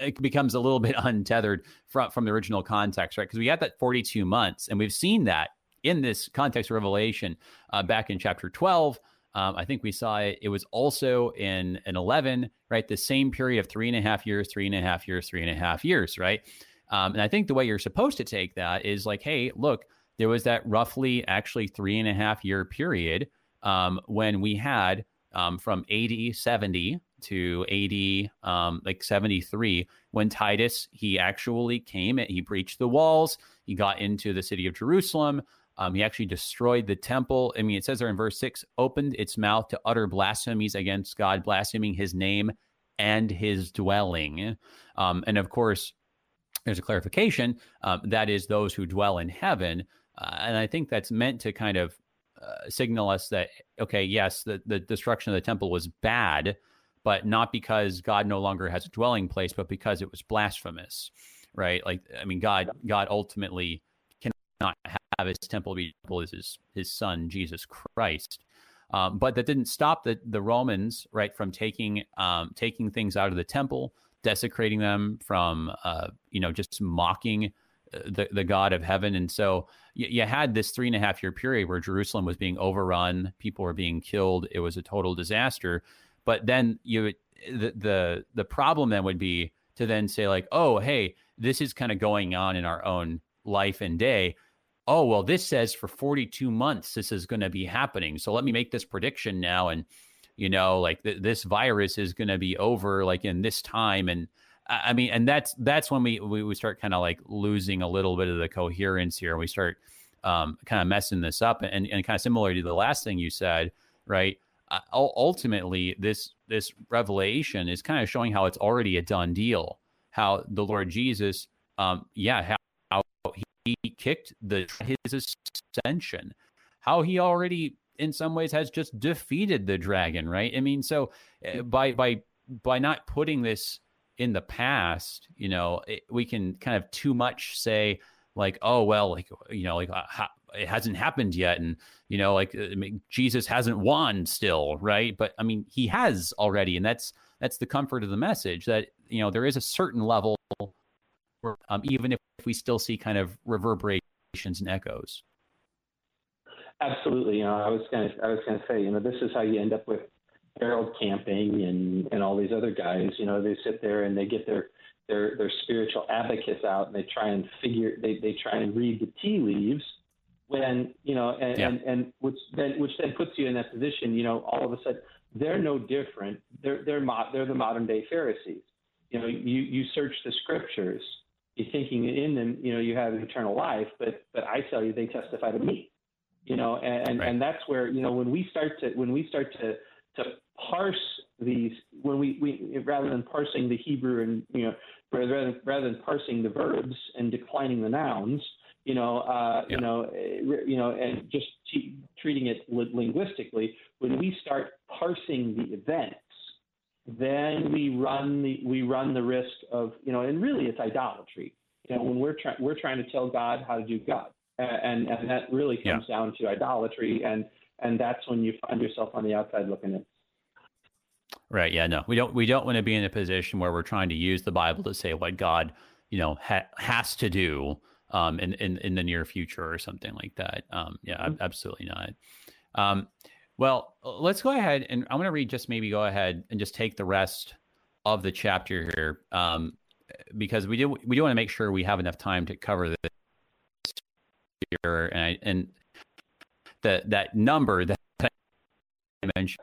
it becomes a little bit untethered from from the original context, right? Because we got that 42 months, and we've seen that in this context of Revelation uh, back in chapter 12. Um, I think we saw it. It was also in an 11, right? The same period of three and a half years, three and a half years, three and a half years, right? Um, and I think the way you're supposed to take that is like, hey, look, there was that roughly actually three and a half year period um, when we had um, from AD 70 to AD um, like 73 when Titus he actually came and he breached the walls. He got into the city of Jerusalem. Um, he actually destroyed the temple. I mean, it says there in verse six, opened its mouth to utter blasphemies against God, blaspheming his name and his dwelling. Um, and of course, there's a clarification um, that is those who dwell in heaven. Uh, and I think that's meant to kind of uh, signal us that, okay, yes, the, the destruction of the temple was bad, but not because God no longer has a dwelling place, but because it was blasphemous, right? Like, I mean, God, God ultimately cannot have his temple be temple is his his son Jesus Christ. Um, but that didn't stop the, the Romans, right, from taking um, taking things out of the temple, desecrating them, from uh, you know just mocking the the God of heaven. And so you, you, had this three and a half year period where Jerusalem was being overrun, people were being killed. It was a total disaster. But then you the the the problem then would be to then say like, oh, hey, this is kind of going on in our own life and day oh, well, this says for 42 months this is going to be happening. So let me make this prediction now. And, you know, like th- this virus is going to be over like in this time. And I mean, and that's that's when we we, we start kind of like losing a little bit of the coherence here. We start um, kind of messing this up, and, and kind of similar to the last thing you said, right? Uh, ultimately, this this revelation is kind of showing how it's already a done deal. How the Lord Jesus, um, yeah, how, how he kicked the his ascension, how he already in some ways has just defeated the dragon, right? I mean, so uh, by by by not putting this in the past, you know, it, we can kind of too much say like, oh well, like you know, like uh, ha- it hasn't happened yet, and you know, like I mean, Jesus hasn't won still, right? But I mean, he has already, and that's that's the comfort of the message that you know there is a certain level um, even if we still see kind of reverberations and echoes. Absolutely. You know, I was to I was to say, you know, this is how you end up with Harold Camping and and all these other guys. You know, they sit there and they get their their their spiritual abacus out and they try and figure they they try and read the tea leaves when you know and yeah. and, and which then which then puts you in that position. You know, all of a sudden they're no different. They're they're mo- they're the modern day Pharisees. You know, you you search the scriptures you're thinking in them, you know, you have eternal life, but but I tell you, they testify to me. You know, and right. and that's where you know when we start to when we start to to parse these when we, we rather than parsing the Hebrew and you know rather than, rather than parsing the verbs and declining the nouns, you know, uh, yeah. you know, eh, you know, and just t- treating it linguistically, when we start parsing the events then we run the we run the risk of you know, and really it's idolatry. You know, when we're trying we're trying to tell God how to do God, and and that really comes yeah. down to idolatry, and and that's when you find yourself on the outside looking in. Right. Yeah. No, we don't. We don't want to be in a position where we're trying to use the Bible to say what God, you know, ha- has to do um, in, in in the near future or something like that. Um, yeah. Mm-hmm. Absolutely not. Um, well, let's go ahead and I'm going to read just maybe go ahead and just take the rest of the chapter here um, because we do we do want to make sure we have enough time to cover this here and I, and the that number that I mentioned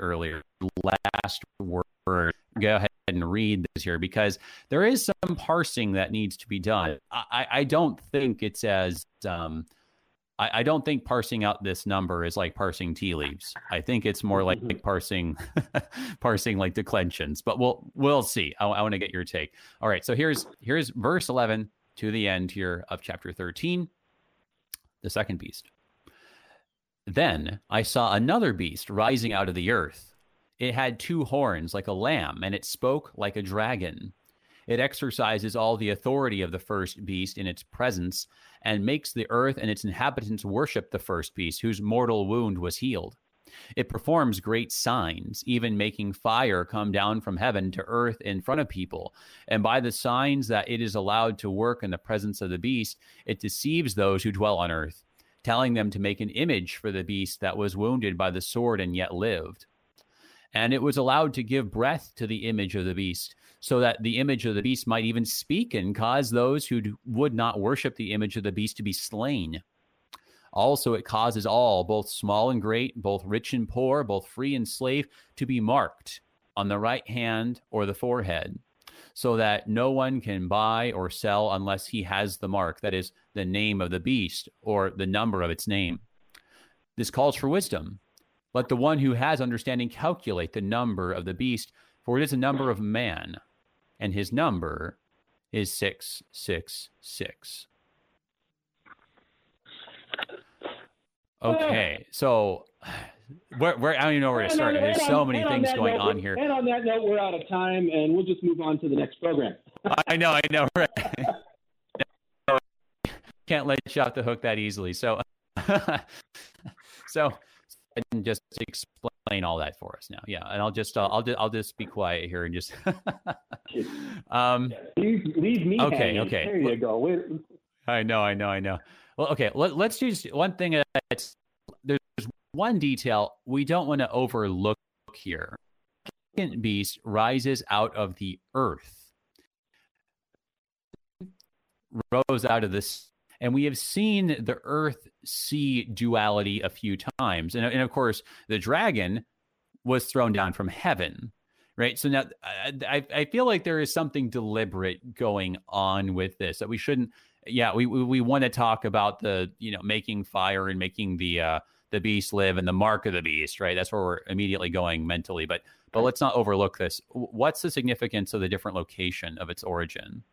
earlier last word go ahead and read this here because there is some parsing that needs to be done. I, I don't think it's as um, I, I, don't think parsing out this number is like parsing tea leaves. I think it's more like, like parsing parsing like declensions. But we'll we'll see. I, I want to get your take. All right. So here's here's verse eleven to the end here of chapter thirteen, the second beast. Then I saw another beast rising out of the earth. It had two horns like a lamb, and it spoke like a dragon. It exercises all the authority of the first beast in its presence and makes the earth and its inhabitants worship the first beast, whose mortal wound was healed. It performs great signs, even making fire come down from heaven to earth in front of people. And by the signs that it is allowed to work in the presence of the beast, it deceives those who dwell on earth, telling them to make an image for the beast that was wounded by the sword and yet lived. And it was allowed to give breath to the image of the beast so that the image of the beast might even speak and cause those who would not worship the image of the beast to be slain. Also, it causes all, both small and great, both rich and poor, both free and slave, to be marked on the right hand or the forehead, so that no one can buy or sell unless he has the mark, that is, the name of the beast or the number of its name. This calls for wisdom. Let the one who has understanding calculate the number of the beast, for it is a number of man and his number is 666. Okay, so where, where I don't even know where to start. There's so many things going note, on here. And on that note, we're out of time, and we'll just move on to the next program. I know, I know, right? Can't let you off the hook that easily. So, so and just explain all that for us now. Yeah, and I'll just uh, I'll just I'll just be quiet here and just. um, leave, leave me. Okay, hanging. okay. There you go. Wait. I know, I know, I know. Well, okay. Let, let's do one thing. That's one detail we don't want to overlook here. Second beast rises out of the earth, rose out of this and we have seen the earth sea duality a few times. And, and of course, the dragon was thrown down from heaven, right? So now I, I feel like there is something deliberate going on with this that we shouldn't. Yeah, we we, we want to talk about the you know making fire and making the uh, the beast live and the mark of the beast, right? That's where we're immediately going mentally. But but let's not overlook this. What's the significance of the different location of its origin?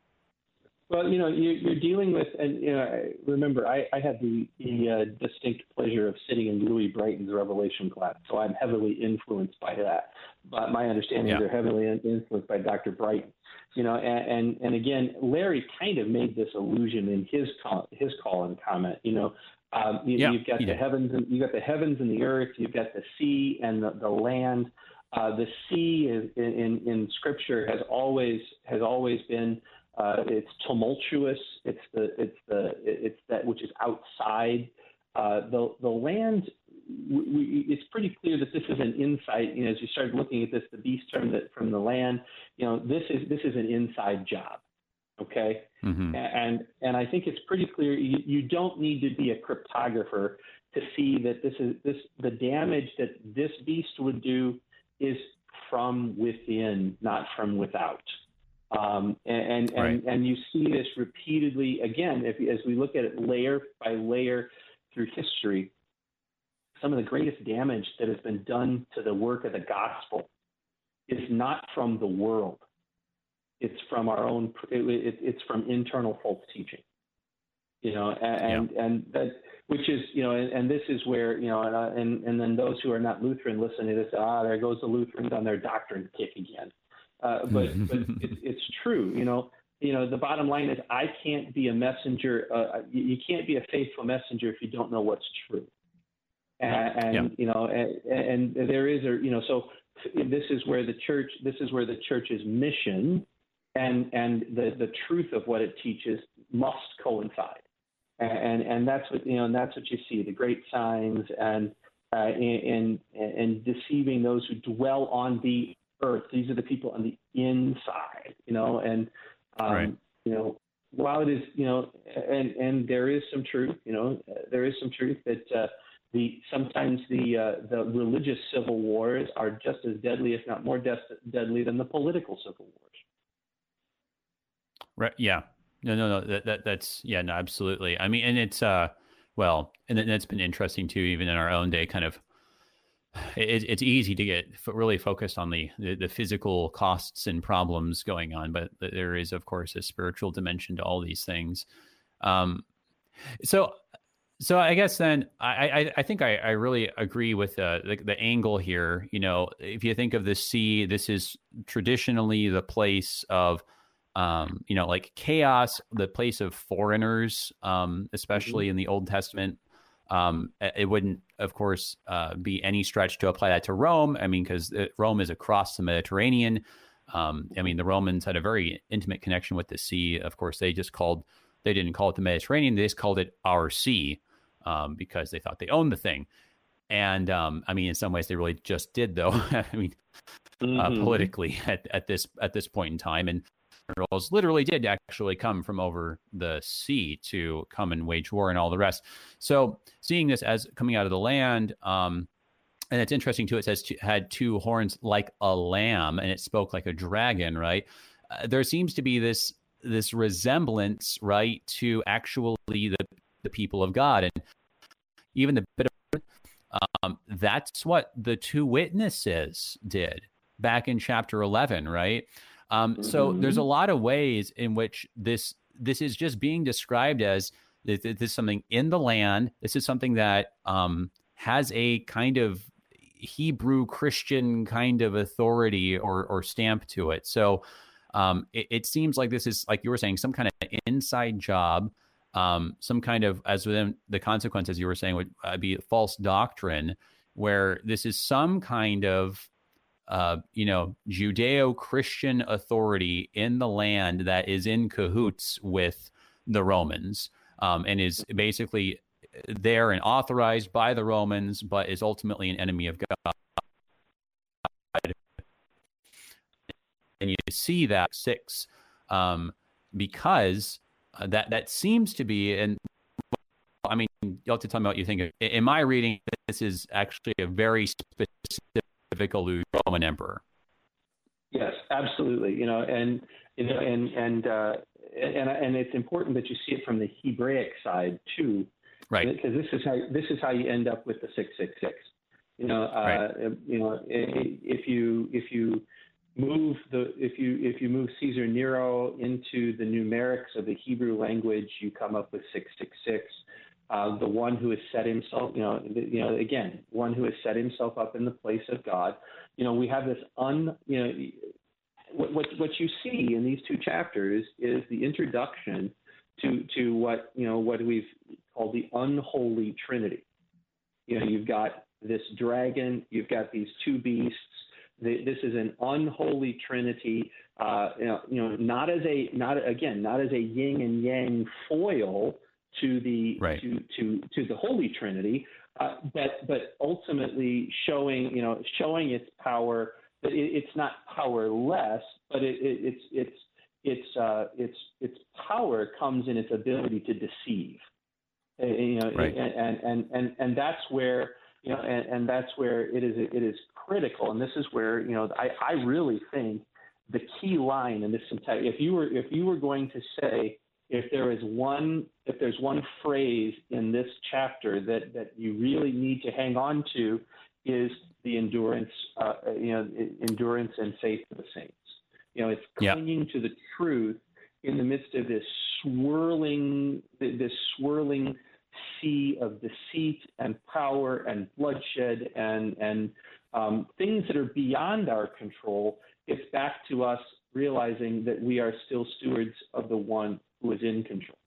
Well, you know, you, are dealing with, and you know, remember, I, I had the, the uh, distinct pleasure of sitting in Louis Brighton's Revelation class, so I'm heavily influenced by that. But my understanding yeah. they're heavily influenced by Dr. Brighton. You know, and, and and again, Larry kind of made this allusion in his call, his call and comment. You know, um, you, have got the heavens, and you've got the heavens and the earth. You've got the sea and the, the land. Uh, the sea is, in, in in Scripture has always has always been uh, it's tumultuous. It's the it's the it's that which is outside. Uh, the the land. We, we, it's pretty clear that this is an insight. You know, as you start looking at this, the beast from the from the land. You know, this is this is an inside job. Okay, mm-hmm. and and I think it's pretty clear. You, you don't need to be a cryptographer to see that this is this the damage that this beast would do is from within, not from without. Um, and and, right. and, and you see this repeatedly again if, as we look at it layer by layer through history. Some of the greatest damage that has been done to the work of the gospel is not from the world; it's from our own. It, it, it's from internal false teaching. You know, and yeah. and that which is you know, and, and, this is where you know, and, uh, and and then those who are not Lutheran listen to this. Ah, there goes the Lutherans on their doctrine kick again. Uh, but but it, it's true. You know, you know. The bottom line is, I can't be a messenger. Uh, you, you, can't be a faithful messenger if you don't know what's true. And, and yeah. you know, and, and there is a you know, so this is where the church. This is where the church's mission and and the the truth of what it teaches must coincide. And and that's what you know, and that's what you see the great signs and uh, and, and deceiving those who dwell on the earth. These are the people on the inside, you know, and um, right. you know, while it is, you know, and and there is some truth, you know, there is some truth that uh, the sometimes the uh, the religious civil wars are just as deadly, if not more de- deadly, than the political civil wars. Right. Yeah. No. No. No. That, that that's yeah. No. Absolutely. I mean, and it's uh, well, and it's been interesting too, even in our own day, kind of it, it's easy to get really focused on the, the, the physical costs and problems going on, but there is, of course, a spiritual dimension to all these things. Um, so, so I guess then I, I, I think I, I really agree with the, the angle here. You know, if you think of the sea, this is traditionally the place of um, you know, like chaos, the place of foreigners, um, especially mm-hmm. in the Old Testament. Um, it wouldn't, of course, uh, be any stretch to apply that to Rome. I mean, because Rome is across the Mediterranean. Um, I mean, the Romans had a very intimate connection with the sea. Of course, they just called, they didn't call it the Mediterranean, they just called it our sea um, because they thought they owned the thing. And um, I mean, in some ways, they really just did, though. I mean, uh, mm-hmm. uh, politically at, at this at this point in time, and generals literally did actually come from over the sea to come and wage war and all the rest. So seeing this as coming out of the land, um, and it's interesting too. It says to, had two horns like a lamb, and it spoke like a dragon. Right? Uh, there seems to be this this resemblance, right, to actually the the people of God, and even the bit of um, that's what the two witnesses did back in chapter 11 right um, mm-hmm. So there's a lot of ways in which this this is just being described as this, this is something in the land. This is something that um, has a kind of Hebrew Christian kind of authority or or stamp to it. So um, it, it, seems like this is like you were saying some kind of inside job, um, some kind of as within the consequences you were saying would uh, be false doctrine where this is some kind of uh, you know, Judeo Christian authority in the land that is in cahoots with the Romans um, and is basically there and authorized by the Romans, but is ultimately an enemy of God. And you see that six um, because uh, that that seems to be and I mean you'll have to tell me what you think. In my reading, this is actually a very specific Roman emperor. Yes, absolutely. You know, and you know, and and uh, and and it's important that you see it from the Hebraic side too, right? Because this is how this is how you end up with the six six six. You know, uh, right. you know, if you if you move the if you if you move Caesar Nero into the numerics of the Hebrew language, you come up with six six six uh, the one who has set himself, you know, you know, again, one who has set himself up in the place of God. You know, we have this un, you know, what what, what you see in these two chapters is the introduction to to what you know what we've called the unholy Trinity. You know, you've got this dragon, you've got these two beasts. This is an unholy Trinity. Uh, you, know, you know, not as a not again, not as a yin and yang foil to the right. to, to to the Holy Trinity, uh, but but ultimately showing you know showing its power. That it, it's not powerless, but it, it, it's it's its uh, its its power comes in its ability to deceive. Uh, you know, right. and, and and and that's where you know, and, and that's where it is it is critical. And this is where you know I, I really think the key line in this entire if you were if you were going to say if there is one if there's one phrase in this chapter that that you really need to hang on to is the endurance uh, you know endurance and faith of the saints. You know it's clinging to the truth in the midst of this swirling this swirling sea of deceit and power and bloodshed and and um, things that are beyond our control gets back to us realizing that we are still stewards of the one is in control.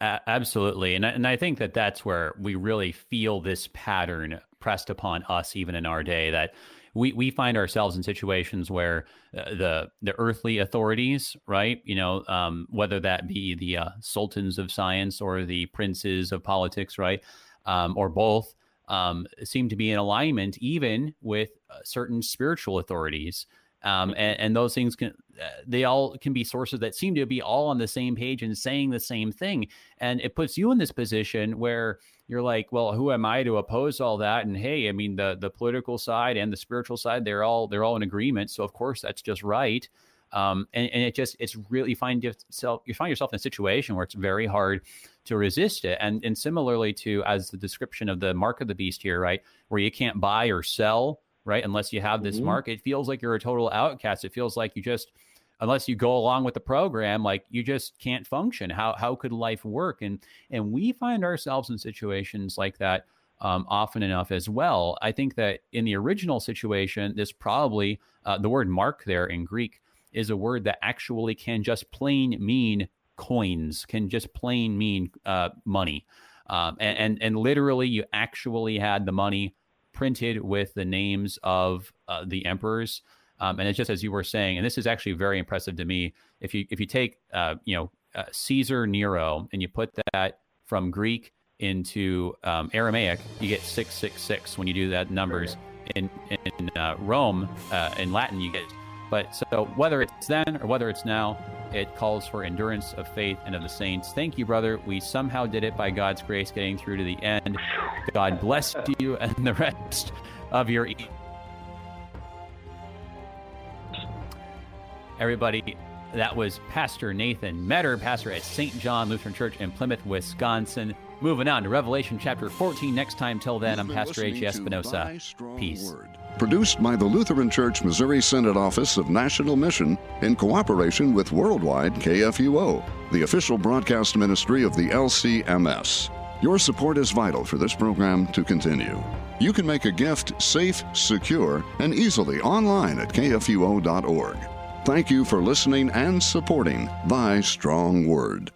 Absolutely. And, and I think that that's where we really feel this pattern pressed upon us, even in our day, that we, we find ourselves in situations where uh, the the earthly authorities, right? You know, um, whether that be the uh, sultans of science or the princes of politics, right, um, or both, um, seem to be in alignment, even with uh, certain spiritual authorities um, and, and, those things can uh, they all can be sources that seem to be all on the same page and saying the same thing. And it puts you in this position where you're like well who am i to oppose all that? And hey i mean the the political side and the spiritual side they're all they're all in agreement. So of course that's just right. Um, and, and it just it's really you find yourself you find yourself in a situation where it's very hard to resist it. And and similarly to as the description of the mark of the beast here right where you can't buy or sell right? Unless you have this mm-hmm. mark, it feels like you're a total outcast. It feels like you just, unless you go along with the program, like you just can't function. How how could life work? And and we find ourselves in situations like that um, often enough as well. I think that in the original situation, this probably uh, the word mark there in Greek is a word that actually can just plain mean coins, can just plain mean uh, money. Um, and, and and literally, you actually had the money printed with the names of uh, the emperors. Um, and it's just as you were saying, and this is actually very impressive to me. If you if you take uh, you know uh, Caesar Nero and you put that from Greek into um, Aramaic, you get six six six when you do that numbers. In in uh, Rome, uh, in Latin, you get. But so whether it's then or whether it's now, it calls for endurance of faith and of the saints. Thank you, brother. We somehow did it by God's grace, getting through to the end. God bless you and the rest of your. Everybody, that was Pastor Nathan Metter, pastor at St. John Lutheran Church in Plymouth, Wisconsin. Moving on to Revelation chapter 14 next time. Till then, I'm Pastor A.J. Espinosa. Peace. Word. Produced by the Lutheran Church Missouri Synod Office of National Mission in cooperation with Worldwide KFUO, the official broadcast ministry of the LCMS. Your support is vital for this program to continue. You can make a gift safe, secure, and easily online at kfuo.org. Thank you for listening and supporting Thy Strong Word.